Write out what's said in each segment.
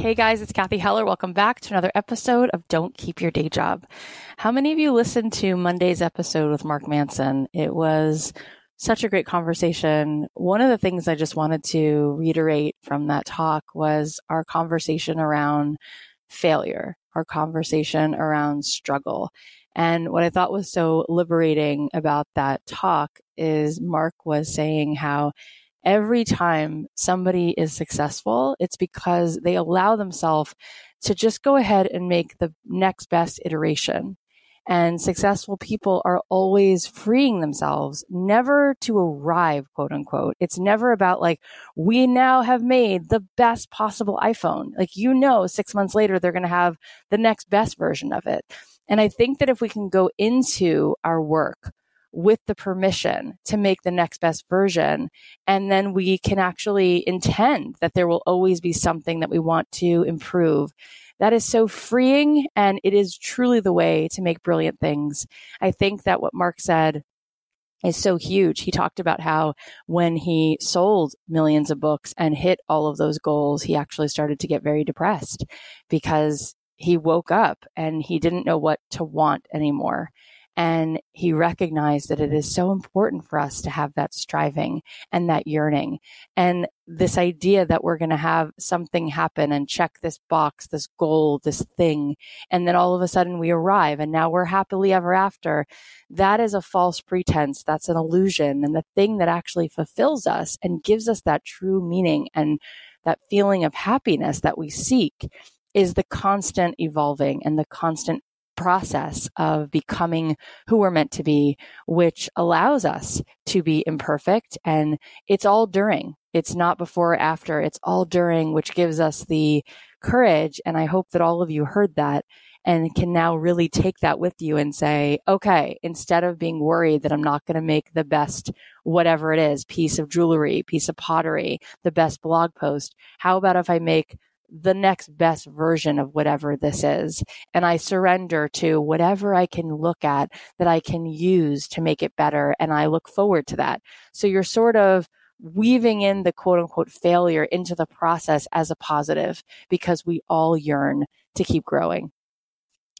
Hey guys, it's Cathy Heller. Welcome back to another episode of Don't Keep Your Day Job. How many of you listened to Monday's episode with Mark Manson? It was such a great conversation. One of the things I just wanted to reiterate from that talk was our conversation around failure, our conversation around struggle. And what I thought was so liberating about that talk is Mark was saying how every time somebody is successful, it's because they allow themselves to just go ahead and make the next best iteration. And successful people are always freeing themselves, never to arrive, quote unquote. It's never about like, we now have made the best possible iPhone. Like, you know, six months later, they're going to have the next best version of it. And I think that if we can go into our work with the permission to make the next best version. And then we can actually intend that there will always be something that we want to improve. That is so freeing and it is truly the way to make brilliant things. I think that what Mark said is so huge. He talked about how when he sold millions of books and hit all of those goals, he actually started to get very depressed because he woke up and he didn't know what to want anymore. And he recognized that it is so important for us to have that striving and that yearning. And this idea that we're going to have something happen and check this box, this goal, this thing. And then all of a sudden we arrive and now we're happily ever after. That is a false pretense. That's an illusion. And the thing that actually fulfills us and gives us that true meaning and that feeling of happiness that we seek is the constant evolving and the constant process of becoming who we're meant to be, which allows us to be imperfect. And it's all during. It's not before or after. It's all during, which gives us the courage. And I hope that all of you heard that and can now really take that with you and say, okay, instead of being worried that I'm not going to make the best, whatever it is, piece of jewelry, piece of pottery, the best blog post, how about if I make the next best version of whatever this is. And I surrender to whatever I can look at that I can use to make it better. And I look forward to that. So you're sort of weaving in the quote unquote failure into the process as a positive because we all yearn to keep growing.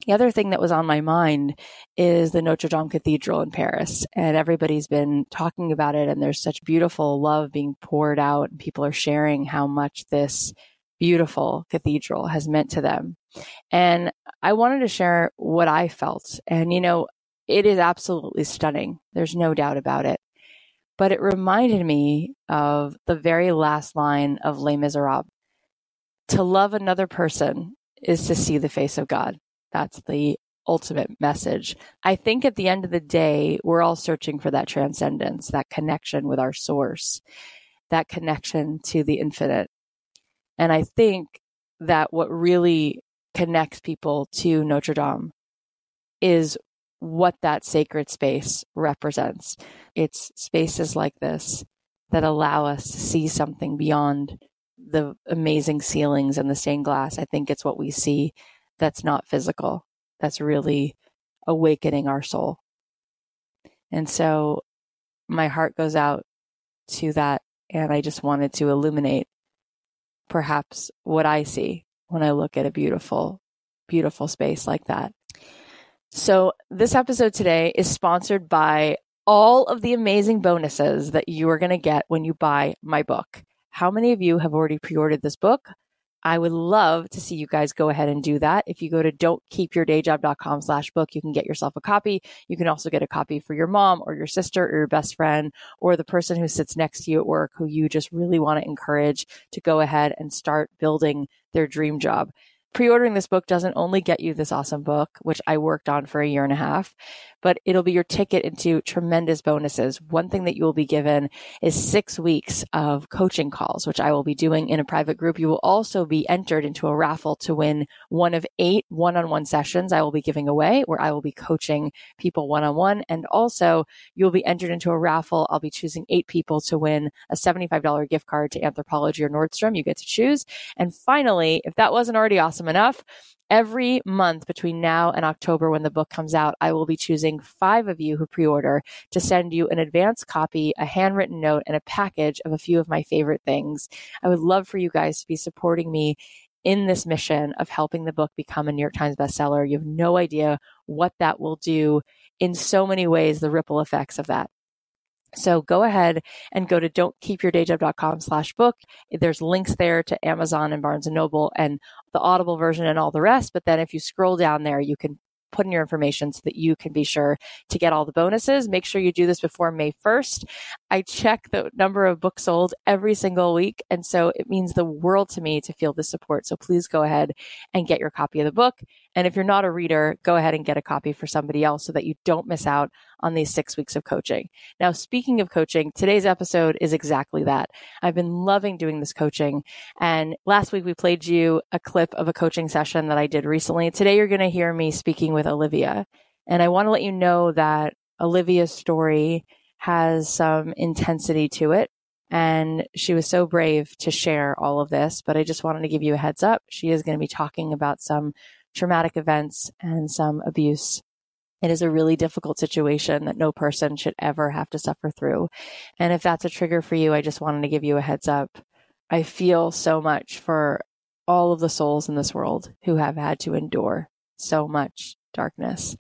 The other thing that was on my mind is the Notre Dame Cathedral in Paris. And everybody's been talking about it, and there's such beautiful love being poured out, and people are sharing how much this beautiful cathedral has meant to them. And I wanted to share what I felt. And, you know, it is absolutely stunning. There's no doubt about it. But it reminded me of the very last line of Les Miserables. To love another person is to see the face of God. That's the ultimate message. I think at the end of the day, we're all searching for that transcendence, that connection with our source, that connection to the infinite. And I think that what really connects people to Notre Dame is what that sacred space represents. It's spaces like this that allow us to see something beyond the amazing ceilings and the stained glass. I think it's what we see that's not physical, that's really awakening our soul. And so my heart goes out to that. And I just wanted to illuminate perhaps what I see when I look at a beautiful, beautiful space like that. So, this episode today is sponsored by all of the amazing bonuses that you are going to get when you buy my book. How many of you have already pre ordered this book? I would love to see you guys go ahead and do that. If you go to don'tkeepyourdayjob.com slash book, you can get yourself a copy. You can also get a copy for your mom or your sister or your best friend or the person who sits next to you at work who you just really want to encourage to go ahead and start building their dream job. Pre-ordering this book doesn't only get you this awesome book, which I worked on for a year and a half, but it'll be your ticket into tremendous bonuses. One thing that you will be given is six weeks of coaching calls, which I will be doing in a private group. You will also be entered into a raffle to win one of eight one-on-one sessions I will be giving away where I will be coaching people one-on-one. And also you'll be entered into a raffle. I'll be choosing eight people to win a $75 gift card to Anthropologie or Nordstrom. You get to choose. And finally, if that wasn't already awesome enough, Every month between now and October, when the book comes out, I will be choosing five of you who pre order to send you an advance copy, a handwritten note, and a package of a few of my favorite things. I would love for you guys to be supporting me in this mission of helping the book become a New York Times bestseller. You have no idea what that will do in so many ways, the ripple effects of that. So go ahead and go to don'tkeepyourdayjob.com slash book. There's links there to Amazon and Barnes and Noble and the Audible version and all the rest. But then if you scroll down there, you can put in your information so that you can be sure to get all the bonuses. Make sure you do this before May 1st. I check the number of books sold every single week. And so it means the world to me to feel the support. So please go ahead and get your copy of the book. And if you're not a reader, go ahead and get a copy for somebody else so that you don't miss out on these six weeks of coaching. Now, speaking of coaching, today's episode is exactly that. I've been loving doing this coaching. And last week we played you a clip of a coaching session that I did recently. Today you're going to hear me speaking with Olivia. And I want to let you know that Olivia's story has some intensity to it. And she was so brave to share all of this, but I just wanted to give you a heads up. She is going to be talking about some traumatic events and some abuse. It is a really difficult situation that no person should ever have to suffer through. And if that's a trigger for you, I just wanted to give you a heads up. I feel so much for all of the souls in this world who have had to endure so much darkness.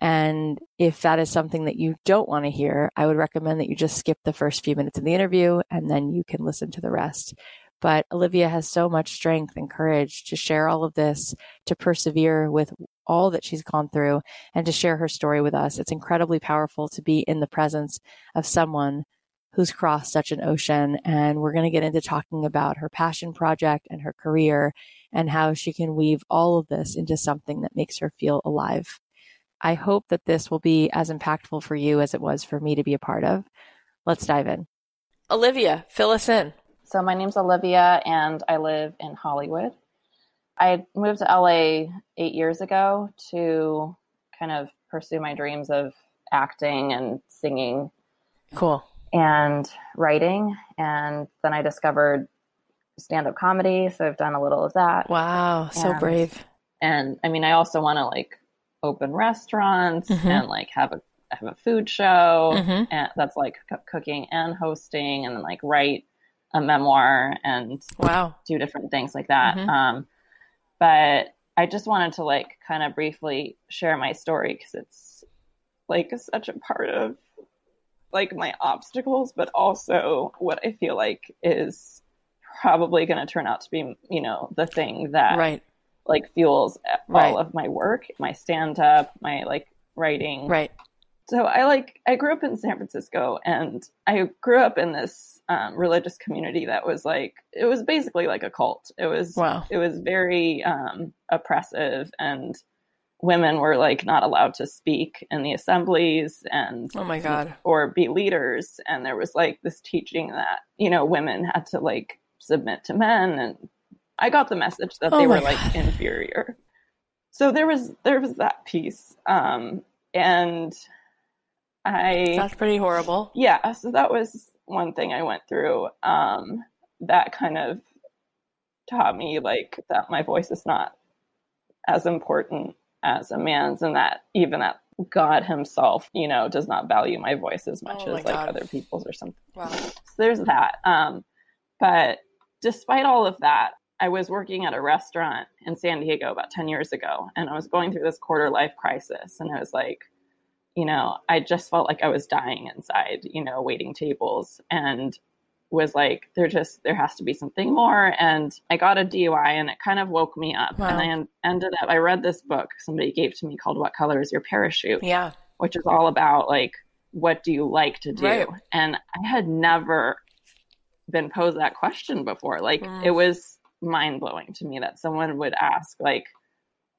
And if that is something that you don't want to hear, I would recommend that you just skip the first few minutes of the interview and then you can listen to the rest. But Olivia has so much strength and courage to share all of this, to persevere with all that she's gone through, and to share her story with us. It's incredibly powerful to be in the presence of someone who's crossed such an ocean. And we're going to get into talking about her passion project and her career and how she can weave all of this into something that makes her feel alive. I hope that this will be as impactful for you as it was for me to be a part of. Let's dive in. Olivia, fill us in. So, my name's Olivia, and I live in Hollywood. I moved to LA eight years ago to kind of pursue my dreams of acting and singing. Cool. And writing. And then I discovered stand up comedy. So I've done a little of that. Wow. So and, brave. And I mean, I also want to like open restaurants mm-hmm. and like have a have a food show mm-hmm. and that's like c- cooking and hosting and then like write a memoir and wow do different things like that mm-hmm. um, but i just wanted to like kind of briefly share my story because it's like such a part of like my obstacles but also what i feel like is probably going to turn out to be you know the thing that right like fuels all of my work my stand up my like writing right so I like I grew up in San Francisco, and I grew up in this um, religious community that was like it was basically like a cult. It was wow. It was very um, oppressive, and women were like not allowed to speak in the assemblies and oh my god or be leaders. And there was like this teaching that you know women had to like submit to men, and I got the message that oh they were god. like inferior. So there was there was that piece, um, and I That's pretty horrible. Yeah, so that was one thing I went through. Um, that kind of taught me like that my voice is not as important as a man's and that even that God himself, you know, does not value my voice as much oh as like other people's or something. Wow. So there's that. Um, but despite all of that, I was working at a restaurant in San Diego about 10 years ago and I was going through this quarter life crisis and I was like, you know, I just felt like I was dying inside, you know, waiting tables and was like, there just, there has to be something more. And I got a DUI and it kind of woke me up. Wow. And I ended up, I read this book somebody gave to me called What Color is Your Parachute? Yeah. Which is all about like, what do you like to do? Right. And I had never been posed that question before. Like, mm. it was mind blowing to me that someone would ask, like,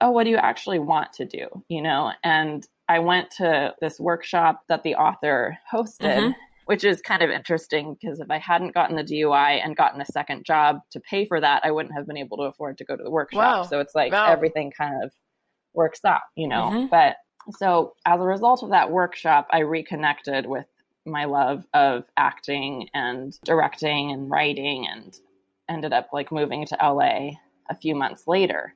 oh, what do you actually want to do? You know? And I went to this workshop that the author hosted, mm-hmm. which is kind of interesting because if I hadn't gotten the DUI and gotten a second job to pay for that, I wouldn't have been able to afford to go to the workshop. Wow. So it's like wow. everything kind of works out, you know? Mm-hmm. But so as a result of that workshop, I reconnected with my love of acting and directing and writing and ended up like moving to LA a few months later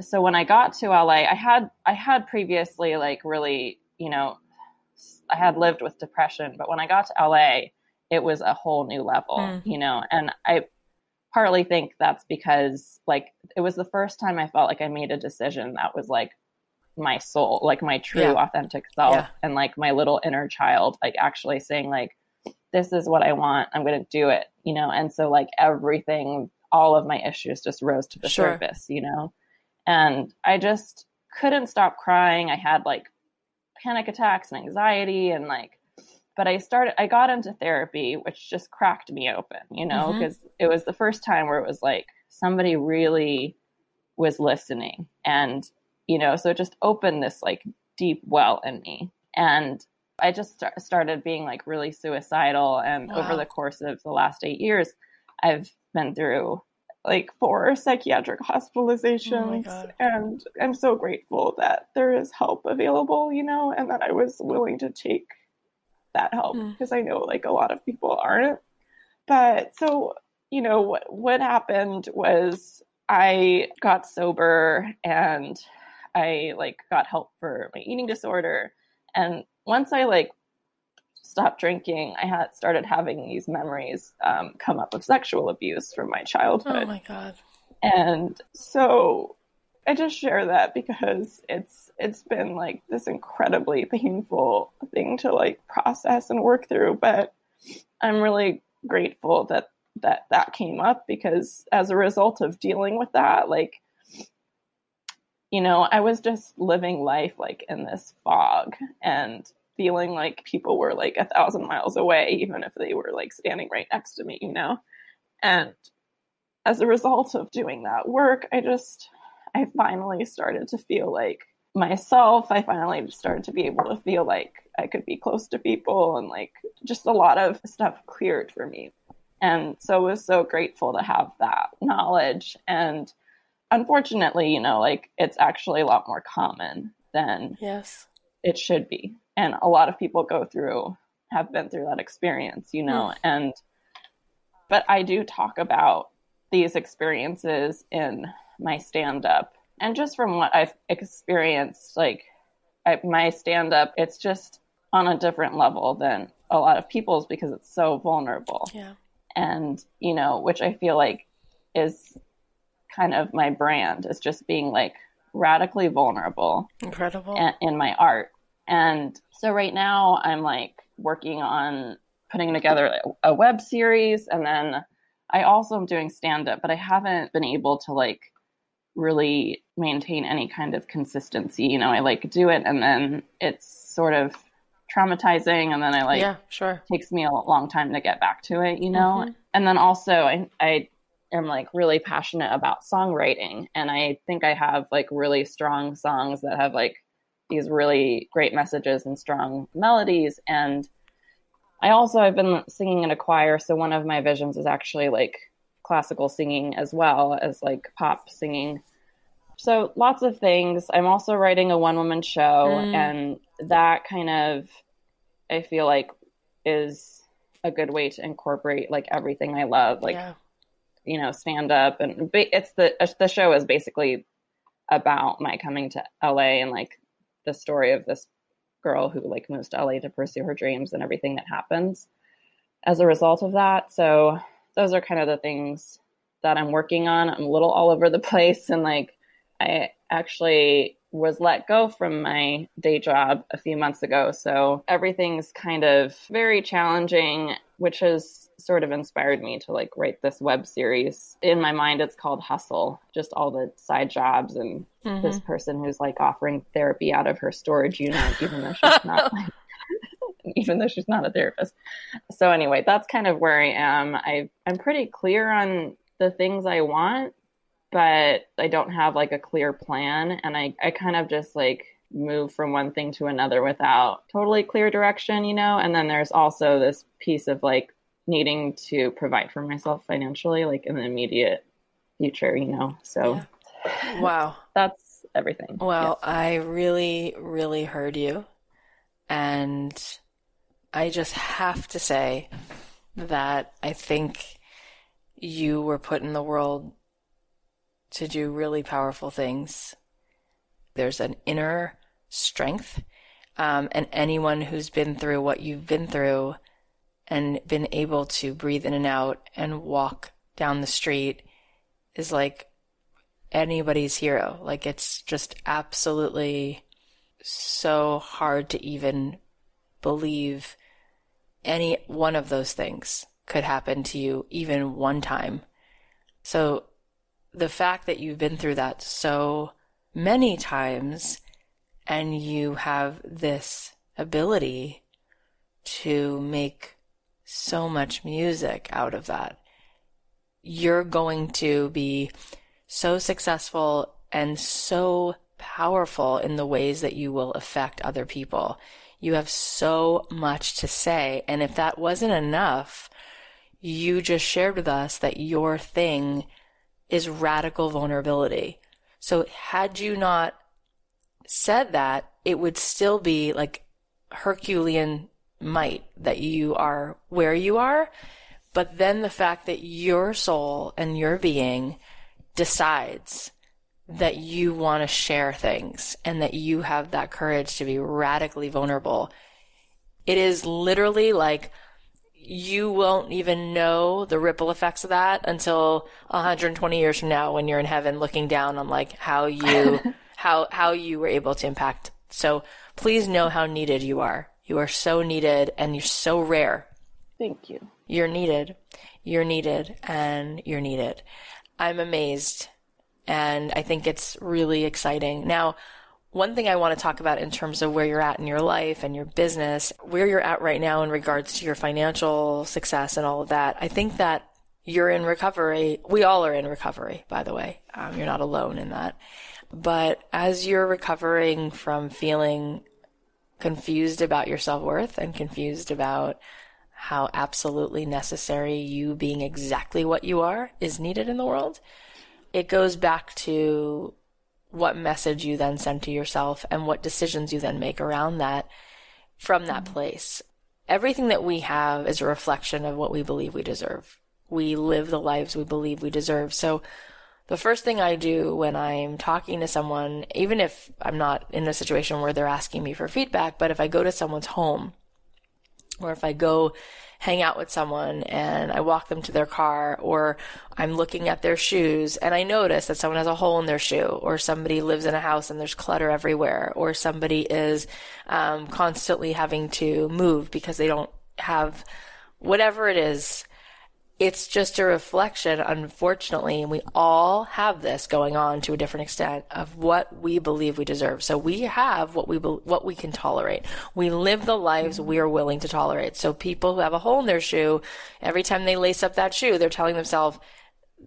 so when I got to LA, I had I had previously like really, you know, I had lived with depression, but when I got to LA, it was a whole new level, mm. you know, and I partly think that's because like it was the first time I felt like I made a decision that was like my soul, like my true yeah. authentic self yeah. and like my little inner child like actually saying like this is what I want, I'm going to do it, you know. And so like everything all of my issues just rose to the sure. surface, you know. And I just couldn't stop crying. I had like panic attacks and anxiety and like but I started I got into therapy which just cracked me open, you know, because mm-hmm. it was the first time where it was like somebody really was listening and you know, so it just opened this like deep well in me. And I just st- started being like really suicidal and wow. over the course of the last 8 years I've been through like four psychiatric hospitalizations oh and i'm so grateful that there is help available you know and that i was willing to take that help because mm. i know like a lot of people aren't but so you know what what happened was i got sober and i like got help for my eating disorder and once i like stopped drinking, I had started having these memories um, come up of sexual abuse from my childhood. Oh my god! And so I just share that because it's it's been like this incredibly painful thing to like process and work through. But I'm really grateful that that that came up because as a result of dealing with that, like you know, I was just living life like in this fog and feeling like people were like a thousand miles away, even if they were like standing right next to me, you know? And as a result of doing that work, I just, I finally started to feel like myself. I finally started to be able to feel like I could be close to people and like just a lot of stuff cleared for me. And so I was so grateful to have that knowledge. And unfortunately, you know, like it's actually a lot more common than yes it should be. And a lot of people go through have been through that experience, you know, mm. and but I do talk about these experiences in my stand up. And just from what I've experienced, like I, my stand up, it's just on a different level than a lot of people's because it's so vulnerable. Yeah. And, you know, which I feel like is kind of my brand is just being like radically vulnerable. Incredible. in my art. And so right now I'm like working on putting together a web series and then I also am doing stand up, but I haven't been able to like really maintain any kind of consistency. You know, I like do it and then it's sort of traumatizing and then I like yeah, sure. takes me a long time to get back to it, you know? Mm-hmm. And then also I I am like really passionate about songwriting and I think I have like really strong songs that have like these really great messages and strong melodies and I also have been singing in a choir, so one of my visions is actually like classical singing as well as like pop singing. So lots of things. I'm also writing a one woman show mm. and that kind of I feel like is a good way to incorporate like everything I love, like yeah. you know, stand up and it's the the show is basically about my coming to LA and like the story of this girl who like moves to LA to pursue her dreams and everything that happens as a result of that. So those are kind of the things that I'm working on. I'm a little all over the place and like I actually was let go from my day job a few months ago. So everything's kind of very challenging, which has sort of inspired me to like write this web series. In my mind, it's called Hustle, just all the side jobs and mm-hmm. this person who's like offering therapy out of her storage unit, even though she's not like, even though she's not a therapist. So anyway, that's kind of where I am. I I'm pretty clear on the things I want but I don't have like a clear plan. And I, I kind of just like move from one thing to another without totally clear direction, you know? And then there's also this piece of like needing to provide for myself financially, like in the immediate future, you know? So, yeah. wow. That's everything. Well. I really, really heard you. And I just have to say that I think you were put in the world to do really powerful things. There's an inner strength. Um, and anyone who's been through what you've been through and been able to breathe in and out and walk down the street is like anybody's hero. Like it's just absolutely so hard to even believe any one of those things could happen to you even one time. So the fact that you've been through that so many times and you have this ability to make so much music out of that, you're going to be so successful and so powerful in the ways that you will affect other people. You have so much to say. And if that wasn't enough, you just shared with us that your thing is radical vulnerability. So had you not said that, it would still be like Herculean might that you are where you are. But then the fact that your soul and your being decides that you want to share things and that you have that courage to be radically vulnerable. It is literally like you won't even know the ripple effects of that until 120 years from now when you're in heaven looking down on like how you how how you were able to impact. So please know how needed you are. You are so needed and you're so rare. Thank you. You're needed. You're needed and you're needed. I'm amazed and i think it's really exciting. Now one thing I want to talk about in terms of where you're at in your life and your business, where you're at right now in regards to your financial success and all of that, I think that you're in recovery. We all are in recovery, by the way. Um, you're not alone in that. But as you're recovering from feeling confused about your self worth and confused about how absolutely necessary you being exactly what you are is needed in the world, it goes back to what message you then send to yourself and what decisions you then make around that from that mm-hmm. place. Everything that we have is a reflection of what we believe we deserve. We live the lives we believe we deserve. So the first thing I do when I'm talking to someone, even if I'm not in a situation where they're asking me for feedback, but if I go to someone's home or if I go hang out with someone and I walk them to their car or I'm looking at their shoes and I notice that someone has a hole in their shoe or somebody lives in a house and there's clutter everywhere or somebody is um, constantly having to move because they don't have whatever it is it's just a reflection, unfortunately, and we all have this going on to a different extent of what we believe we deserve. So we have what we be- what we can tolerate. We live the lives we are willing to tolerate. So people who have a hole in their shoe, every time they lace up that shoe, they're telling themselves,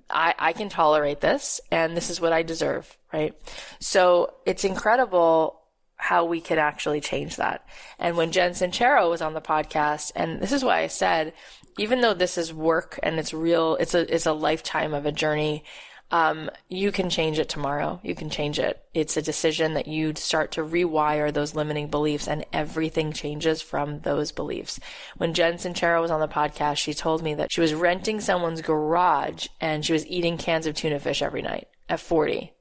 I, I can tolerate this and this is what I deserve, right? So it's incredible how we can actually change that. And when Jen Sincero was on the podcast, and this is why I said even though this is work and it's real, it's a, it's a lifetime of a journey. Um, you can change it tomorrow. You can change it. It's a decision that you start to rewire those limiting beliefs and everything changes from those beliefs. When Jen Sincero was on the podcast, she told me that she was renting someone's garage and she was eating cans of tuna fish every night at 40.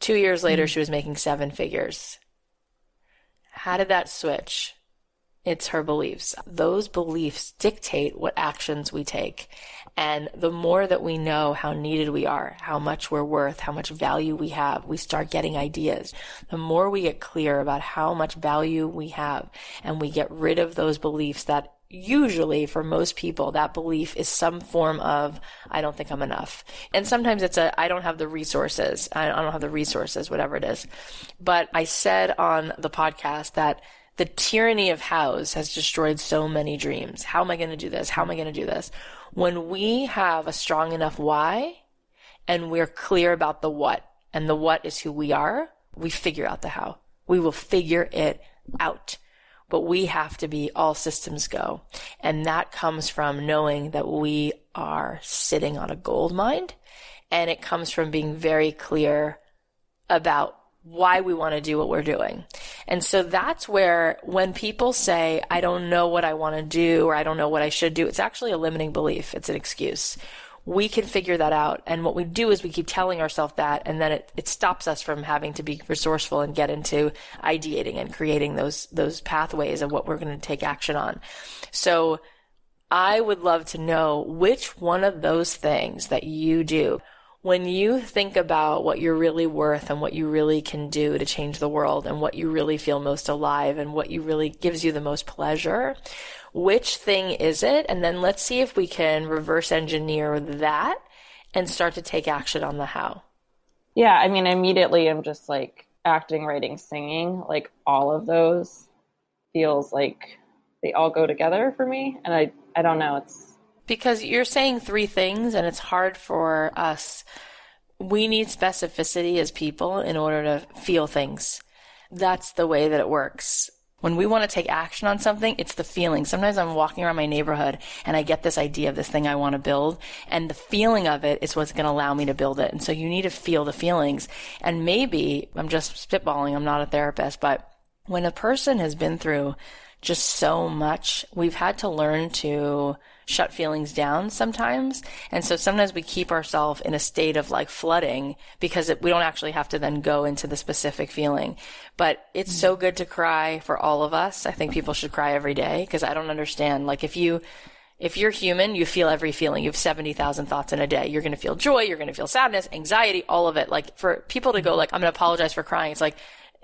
Two years later, mm-hmm. she was making seven figures. How did that switch? It's her beliefs. Those beliefs dictate what actions we take. And the more that we know how needed we are, how much we're worth, how much value we have, we start getting ideas. The more we get clear about how much value we have and we get rid of those beliefs that usually for most people that belief is some form of i don't think i'm enough and sometimes it's a i don't have the resources i don't have the resources whatever it is but i said on the podcast that the tyranny of hows has destroyed so many dreams. How am I going to do this? How am I going to do this? When we have a strong enough why and we're clear about the what and the what is who we are, we figure out the how. We will figure it out. But we have to be all systems go. And that comes from knowing that we are sitting on a gold mine. And it comes from being very clear about why we want to do what we're doing. And so that's where when people say, I don't know what I want to do or I don't know what I should do, it's actually a limiting belief. It's an excuse. We can figure that out. And what we do is we keep telling ourselves that and then it, it stops us from having to be resourceful and get into ideating and creating those, those pathways of what we're going to take action on. So I would love to know which one of those things that you do when you think about what you're really worth and what you really can do to change the world and what you really feel most alive and what you really gives you the most pleasure, which thing is it? And then let's see if we can reverse engineer that and start to take action on the how. Yeah, I mean, immediately I'm just like acting, writing, singing, like all of those feels like they all go together for me. And I, I don't know, it's because you're saying three things and it's hard for us. We need specificity as people in order to feel things. That's the way that it works. When we want to take action on something, it's the feeling. Sometimes I'm walking around my neighborhood and I get this idea of this thing I want to build and the feeling of it is what's going to allow me to build it. And so you need to feel the feelings. And maybe I'm just spitballing. I'm not a therapist, but when a person has been through just so much, we've had to learn to shut feelings down sometimes. And so sometimes we keep ourselves in a state of like flooding because it, we don't actually have to then go into the specific feeling. But it's so good to cry for all of us. I think people should cry every day because I don't understand. Like if you, if you're human, you feel every feeling. You have 70,000 thoughts in a day. You're going to feel joy. You're going to feel sadness, anxiety, all of it. Like for people to go like, I'm going to apologize for crying. It's like,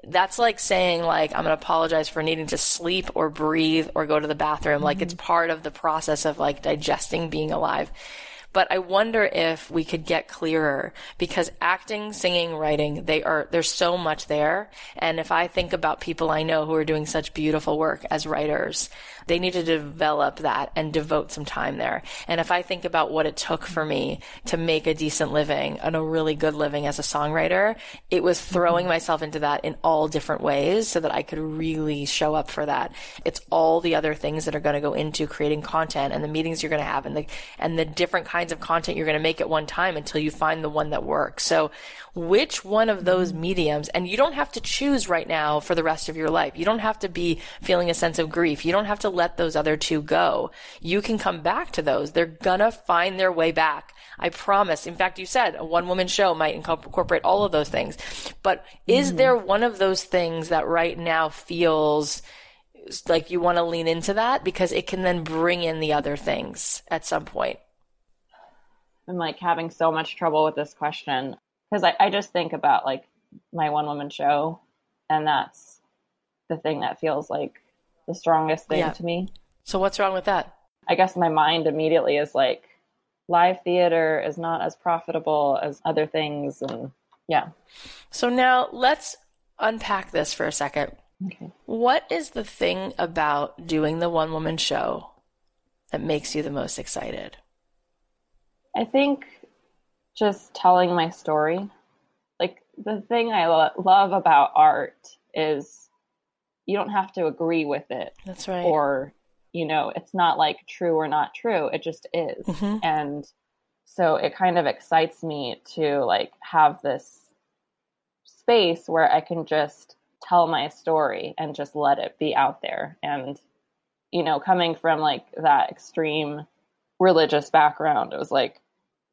that's like saying like i'm going to apologize for needing to sleep or breathe or go to the bathroom mm-hmm. like it's part of the process of like digesting being alive but I wonder if we could get clearer because acting, singing, writing, they are, there's so much there. And if I think about people I know who are doing such beautiful work as writers, they need to develop that and devote some time there. And if I think about what it took for me to make a decent living and a really good living as a songwriter, it was throwing myself into that in all different ways so that I could really show up for that. It's all the other things that are going to go into creating content and the meetings you're going to have and the, and the different kinds kinds of content you're going to make at one time until you find the one that works. So which one of those mediums, and you don't have to choose right now for the rest of your life. You don't have to be feeling a sense of grief. You don't have to let those other two go. You can come back to those. They're gonna find their way back. I promise. In fact, you said a one woman show might incorporate all of those things. But is mm-hmm. there one of those things that right now feels like you want to lean into that because it can then bring in the other things at some point? I'm like having so much trouble with this question because I, I just think about like my one woman show and that's the thing that feels like the strongest thing yeah. to me. So what's wrong with that? I guess my mind immediately is like live theater is not as profitable as other things and yeah. So now let's unpack this for a second. Okay. What is the thing about doing the one woman show that makes you the most excited? I think just telling my story. Like the thing I lo- love about art is you don't have to agree with it. That's right. Or, you know, it's not like true or not true. It just is. Mm-hmm. And so it kind of excites me to like have this space where I can just tell my story and just let it be out there. And, you know, coming from like that extreme religious background, it was like,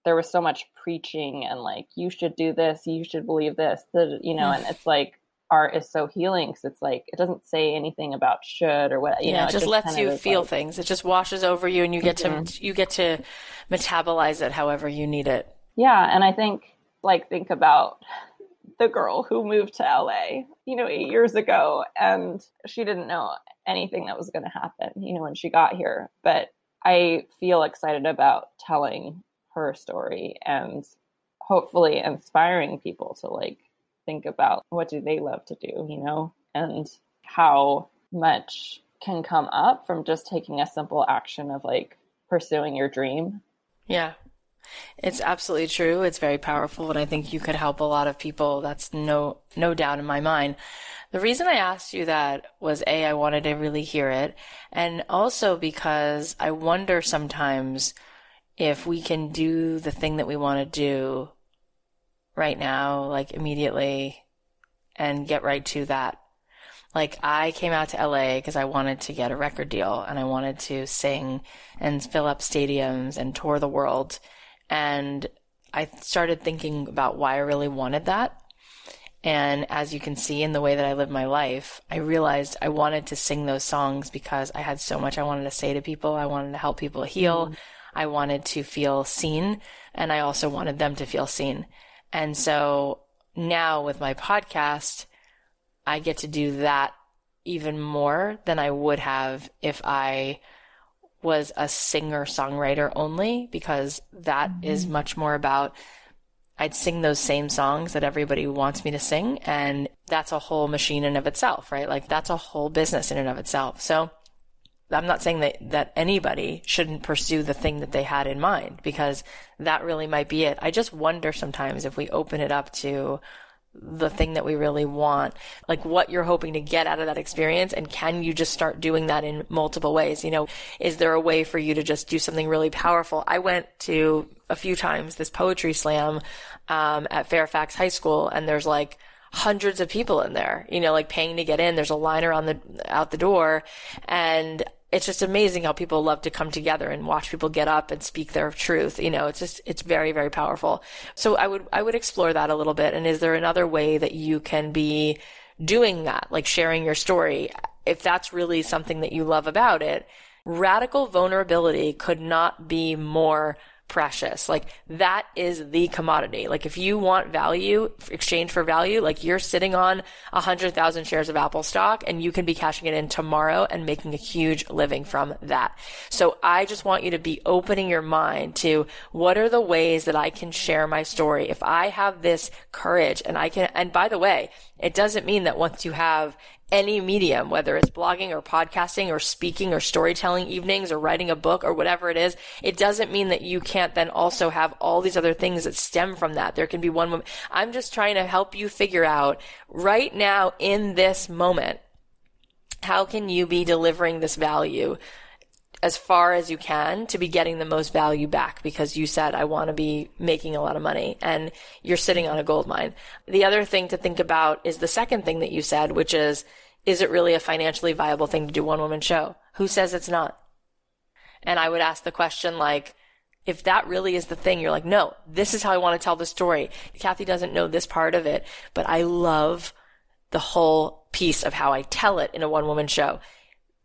there was so much preaching and like you should do this you should believe this the, you know and it's like art is so healing because it's like it doesn't say anything about should or what you yeah, know it just, just lets you feel like, things it just washes over you and you get mm-hmm. to you get to metabolize it however you need it yeah and i think like think about the girl who moved to la you know eight years ago and she didn't know anything that was going to happen you know when she got here but i feel excited about telling her story and hopefully inspiring people to like think about what do they love to do, you know, and how much can come up from just taking a simple action of like pursuing your dream. Yeah. It's absolutely true. It's very powerful and I think you could help a lot of people. That's no no doubt in my mind. The reason I asked you that was A, I wanted to really hear it, and also because I wonder sometimes if we can do the thing that we want to do right now, like immediately, and get right to that. Like I came out to LA because I wanted to get a record deal and I wanted to sing and fill up stadiums and tour the world. And I started thinking about why I really wanted that. And as you can see in the way that I live my life, I realized I wanted to sing those songs because I had so much I wanted to say to people. I wanted to help people heal. Mm. I wanted to feel seen and I also wanted them to feel seen. And so now with my podcast, I get to do that even more than I would have if I was a singer songwriter only because that mm-hmm. is much more about I'd sing those same songs that everybody wants me to sing and that's a whole machine in of itself, right? Like that's a whole business in and of itself. So I'm not saying that, that anybody shouldn't pursue the thing that they had in mind because that really might be it. I just wonder sometimes if we open it up to the thing that we really want, like what you're hoping to get out of that experience. And can you just start doing that in multiple ways? You know, is there a way for you to just do something really powerful? I went to a few times this poetry slam, um, at Fairfax High School and there's like, hundreds of people in there, you know, like paying to get in. There's a line around the, out the door. And it's just amazing how people love to come together and watch people get up and speak their truth. You know, it's just, it's very, very powerful. So I would, I would explore that a little bit. And is there another way that you can be doing that, like sharing your story? If that's really something that you love about it, radical vulnerability could not be more precious. Like that is the commodity. Like if you want value, exchange for value, like you're sitting on a hundred thousand shares of Apple stock and you can be cashing it in tomorrow and making a huge living from that. So I just want you to be opening your mind to what are the ways that I can share my story. If I have this courage and I can, and by the way, it doesn't mean that once you have any medium, whether it's blogging or podcasting or speaking or storytelling evenings or writing a book or whatever it is, it doesn't mean that you can't then also have all these other things that stem from that. There can be one moment. I'm just trying to help you figure out right now in this moment, how can you be delivering this value as far as you can to be getting the most value back because you said, I want to be making a lot of money and you're sitting on a gold mine. The other thing to think about is the second thing that you said, which is, is it really a financially viable thing to do one woman show? Who says it's not? And I would ask the question like, if that really is the thing, you're like, no, this is how I want to tell the story. Cathy doesn't know this part of it, but I love the whole piece of how I tell it in a one woman show.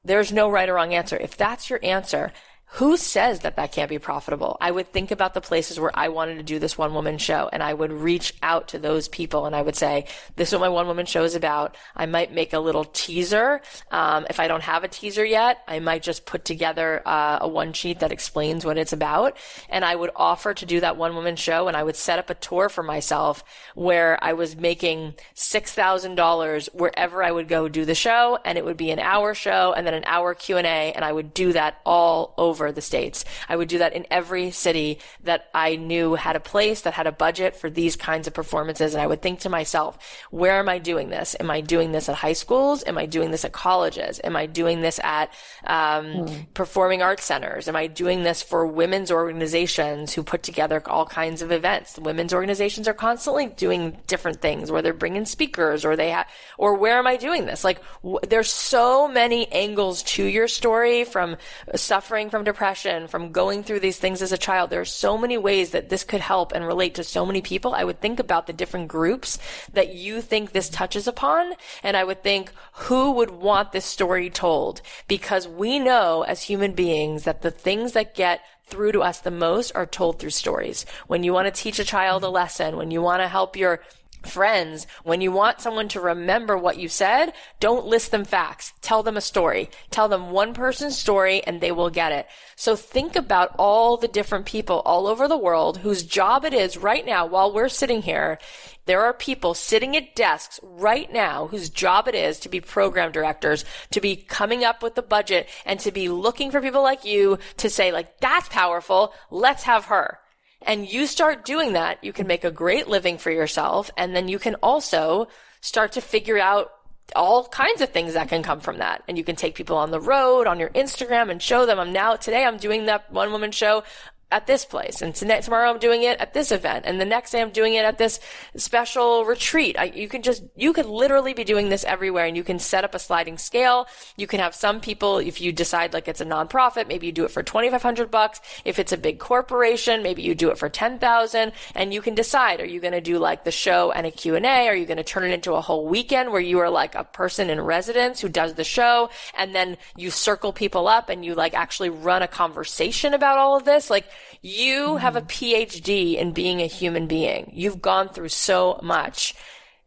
There's no right or wrong answer. If that's your answer, who says that that can't be profitable? I would think about the places where I wanted to do this one woman show and I would reach out to those people and I would say, this is what my one woman show is about. I might make a little teaser. Um, if I don't have a teaser yet, I might just put together uh, a one sheet that explains what it's about. And I would offer to do that one woman show and I would set up a tour for myself where I was making $6,000 wherever I would go do the show and it would be an hour show and then an hour Q&A and I would do that all over over the states. I would do that in every city that I knew had a place that had a budget for these kinds of performances. And I would think to myself, where am I doing this? Am I doing this at high schools? Am I doing this at colleges? Am I doing this at um, mm. performing arts centers? Am I doing this for women's organizations who put together all kinds of events? The women's organizations are constantly doing different things, where they're bringing speakers, or they have, or where am I doing this? Like, w- there's so many angles to your story, from suffering from depression, from going through these things as a child. There are so many ways that this could help and relate to so many people. I would think about the different groups that you think this touches upon. And I would think who would want this story told? Because we know as human beings that the things that get through to us the most are told through stories. When you want to teach a child a lesson, when you want to help your friends, when you want someone to remember what you said, don't list them facts. Tell them a story. Tell them one person's story and they will get it. So think about all the different people all over the world whose job it is right now while we're sitting here. There are people sitting at desks right now whose job it is to be program directors, to be coming up with the budget and to be looking for people like you to say like, that's powerful. Let's have her and you start doing that, you can make a great living for yourself. And then you can also start to figure out all kinds of things that can come from that. And you can take people on the road on your Instagram and show them I'm now today I'm doing that one woman show at this place. And tomorrow I'm doing it at this event. And the next day I'm doing it at this special retreat. I, you can just, you could literally be doing this everywhere and you can set up a sliding scale. You can have some people, if you decide like it's a nonprofit, maybe you do it for 2,500 bucks. If it's a big corporation, maybe you do it for 10,000 and you can decide, are you going to do like the show and a Q&A? Are you going to turn it into a whole weekend where you are like a person in residence who does the show and then you circle people up and you like actually run a conversation about all of this? Like, you mm-hmm. have a PhD in being a human being. You've gone through so much.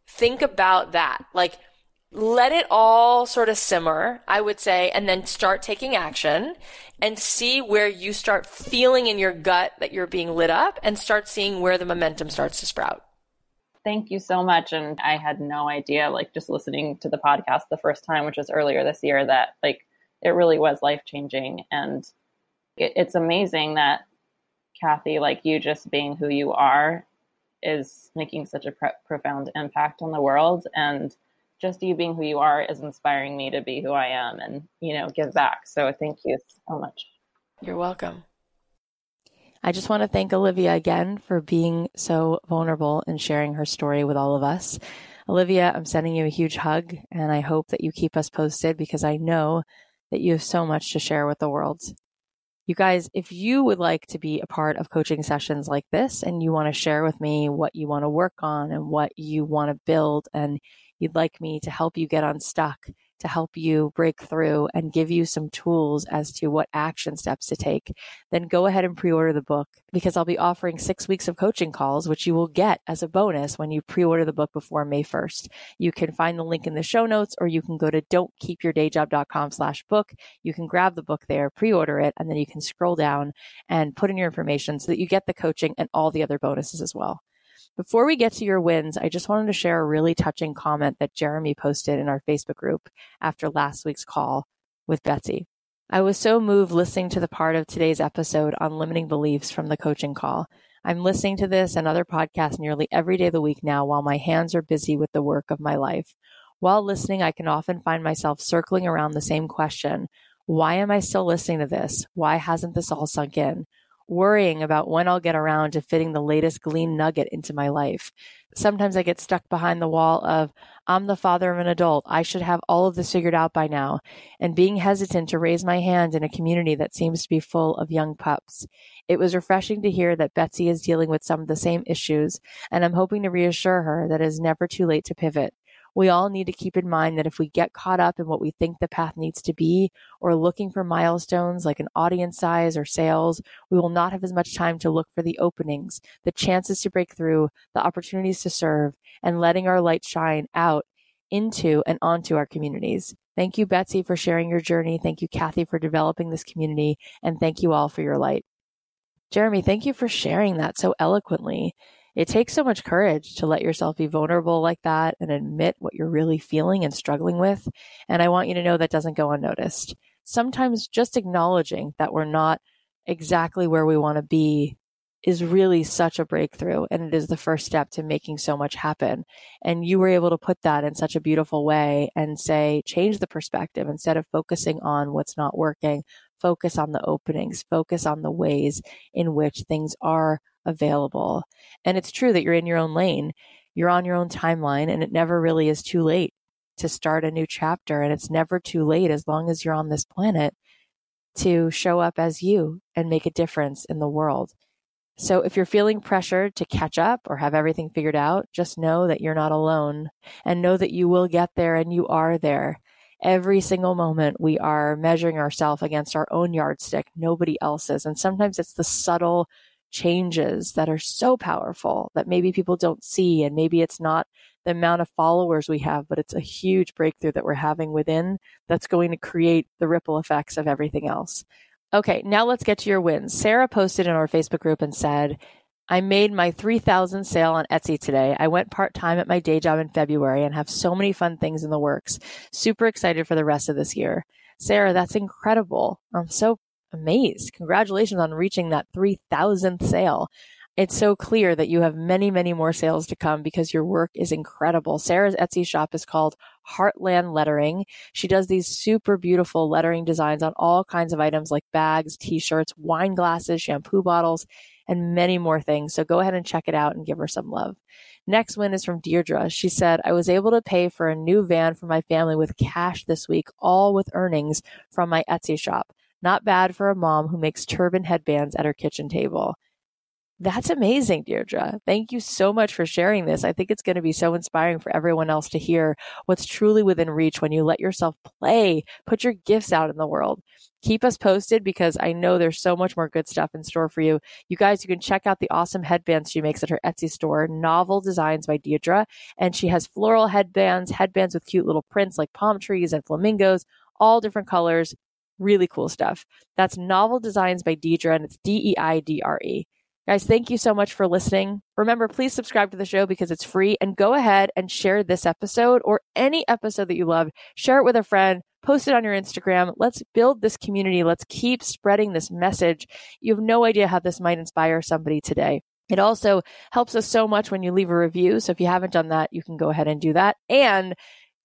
Think about that. Like, let it all sort of simmer, I would say, and then start taking action and see where you start feeling in your gut that you're being lit up and start seeing where the momentum starts to sprout. Thank you so much. And I had no idea, like just listening to the podcast the first time, which was earlier this year, that like it really was life changing. And it, it's amazing that Cathy, like you just being who you are is making such a pro- profound impact on the world. And just you being who you are is inspiring me to be who I am and, you know, give back. So thank you so much. You're welcome. I just want to thank Olivia again for being so vulnerable and sharing her story with all of us. Olivia, I'm sending you a huge hug and I hope that you keep us posted because I know that you have so much to share with the world. You guys, if you would like to be a part of coaching sessions like this and you want to share with me what you want to work on and what you want to build and you'd like me to help you get unstuck, to help you break through and give you some tools as to what action steps to take, then go ahead and pre-order the book because I'll be offering six weeks of coaching calls, which you will get as a bonus when you pre-order the book before May 1st. You can find the link in the show notes or you can go to don'tkeepyourdayjob.com slash book. You can grab the book there, pre-order it, and then you can scroll down and put in your information so that you get the coaching and all the other bonuses as well. Before we get to your wins, I just wanted to share a really touching comment that Jeremy posted in our Facebook group after last week's call with Betsy. I was so moved listening to the part of today's episode on limiting beliefs from the coaching call. I'm listening to this and other podcasts nearly every day of the week now while my hands are busy with the work of my life. While listening, I can often find myself circling around the same question Why am I still listening to this? Why hasn't this all sunk in? Worrying about when I'll get around to fitting the latest glean nugget into my life. Sometimes I get stuck behind the wall of, I'm the father of an adult. I should have all of this figured out by now. And being hesitant to raise my hand in a community that seems to be full of young pups. It was refreshing to hear that Betsy is dealing with some of the same issues, and I'm hoping to reassure her that it is never too late to pivot we all need to keep in mind that if we get caught up in what we think the path needs to be or looking for milestones like an audience size or sales, we will not have as much time to look for the openings, the chances to break through, the opportunities to serve, and letting our light shine out into and onto our communities. Thank you, Betsy, for sharing your journey. Thank you, Cathy, for developing this community. And thank you all for your light. Jeremy, thank you for sharing that so eloquently it takes so much courage to let yourself be vulnerable like that and admit what you're really feeling and struggling with. And I want you to know that doesn't go unnoticed. Sometimes just acknowledging that we're not exactly where we want to be is really such a breakthrough and it is the first step to making so much happen. And you were able to put that in such a beautiful way and say, change the perspective instead of focusing on what's not working, focus on the openings, focus on the ways in which things are available. And it's true that you're in your own lane, you're on your own timeline, and it never really is too late to start a new chapter. And it's never too late as long as you're on this planet to show up as you and make a difference in the world. So if you're feeling pressured to catch up or have everything figured out, just know that you're not alone and know that you will get there and you are there. Every single moment we are measuring ourselves against our own yardstick, nobody else's. And sometimes it's the subtle changes that are so powerful that maybe people don't see. And maybe it's not the amount of followers we have, but it's a huge breakthrough that we're having within that's going to create the ripple effects of everything else. Okay, now let's get to your wins. Sarah posted in our Facebook group and said, I made my 3000 sale on Etsy today. I went part time at my day job in February and have so many fun things in the works. Super excited for the rest of this year. Sarah, that's incredible. I'm so amazed. Congratulations on reaching that 3000th sale. It's so clear that you have many, many more sales to come because your work is incredible. Sarah's Etsy shop is called Heartland Lettering. She does these super beautiful lettering designs on all kinds of items like bags, t-shirts, wine glasses, shampoo bottles, and many more things. So go ahead and check it out and give her some love. Next win is from Deidre. She said, I was able to pay for a new van for my family with cash this week, all with earnings from my Etsy shop. Not bad for a mom who makes turban headbands at her kitchen table. That's amazing, Deidre. Thank you so much for sharing this. I think it's going to be so inspiring for everyone else to hear what's truly within reach when you let yourself play, put your gifts out in the world. Keep us posted because I know there's so much more good stuff in store for you. You guys, you can check out the awesome headbands she makes at her Etsy store, Novel Designs by Deidre. And she has floral headbands, headbands with cute little prints like palm trees and flamingos, all different colors. Really cool stuff. That's Novel Designs by Deidre, and it's D E I D R E. Guys, thank you so much for listening. Remember, please subscribe to the show because it's free and go ahead and share this episode or any episode that you love. Share it with a friend, post it on your Instagram. Let's build this community. Let's keep spreading this message. You have no idea how this might inspire somebody today. It also helps us so much when you leave a review. So if you haven't done that, you can go ahead and do that. And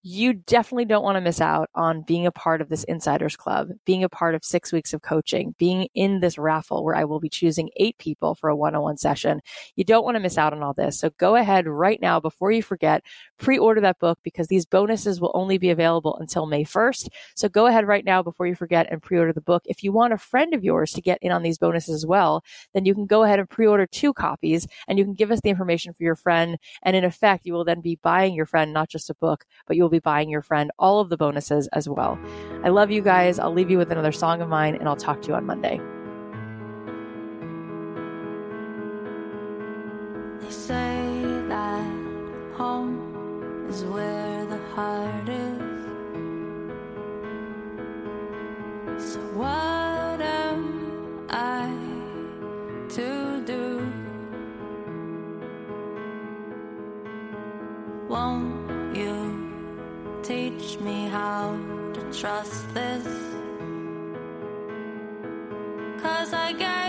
you definitely don't want to miss out on being a part of this insiders club, being a part of six weeks of coaching, being in this raffle where I will be choosing eight people for a one on one session. You don't want to miss out on all this. So go ahead right now before you forget, pre order that book because these bonuses will only be available until May 1st. So go ahead right now before you forget and pre order the book. If you want a friend of yours to get in on these bonuses as well, then you can go ahead and pre order two copies and you can give us the information for your friend. And in effect, you will then be buying your friend not just a book, but you'll be buying your friend all of the bonuses as well. I love you guys. I'll leave you with another song of mine and I'll talk to you on Monday. They say that home is where the heart is. So, what am I to do? Won't? Teach me how to trust this. Cause I gave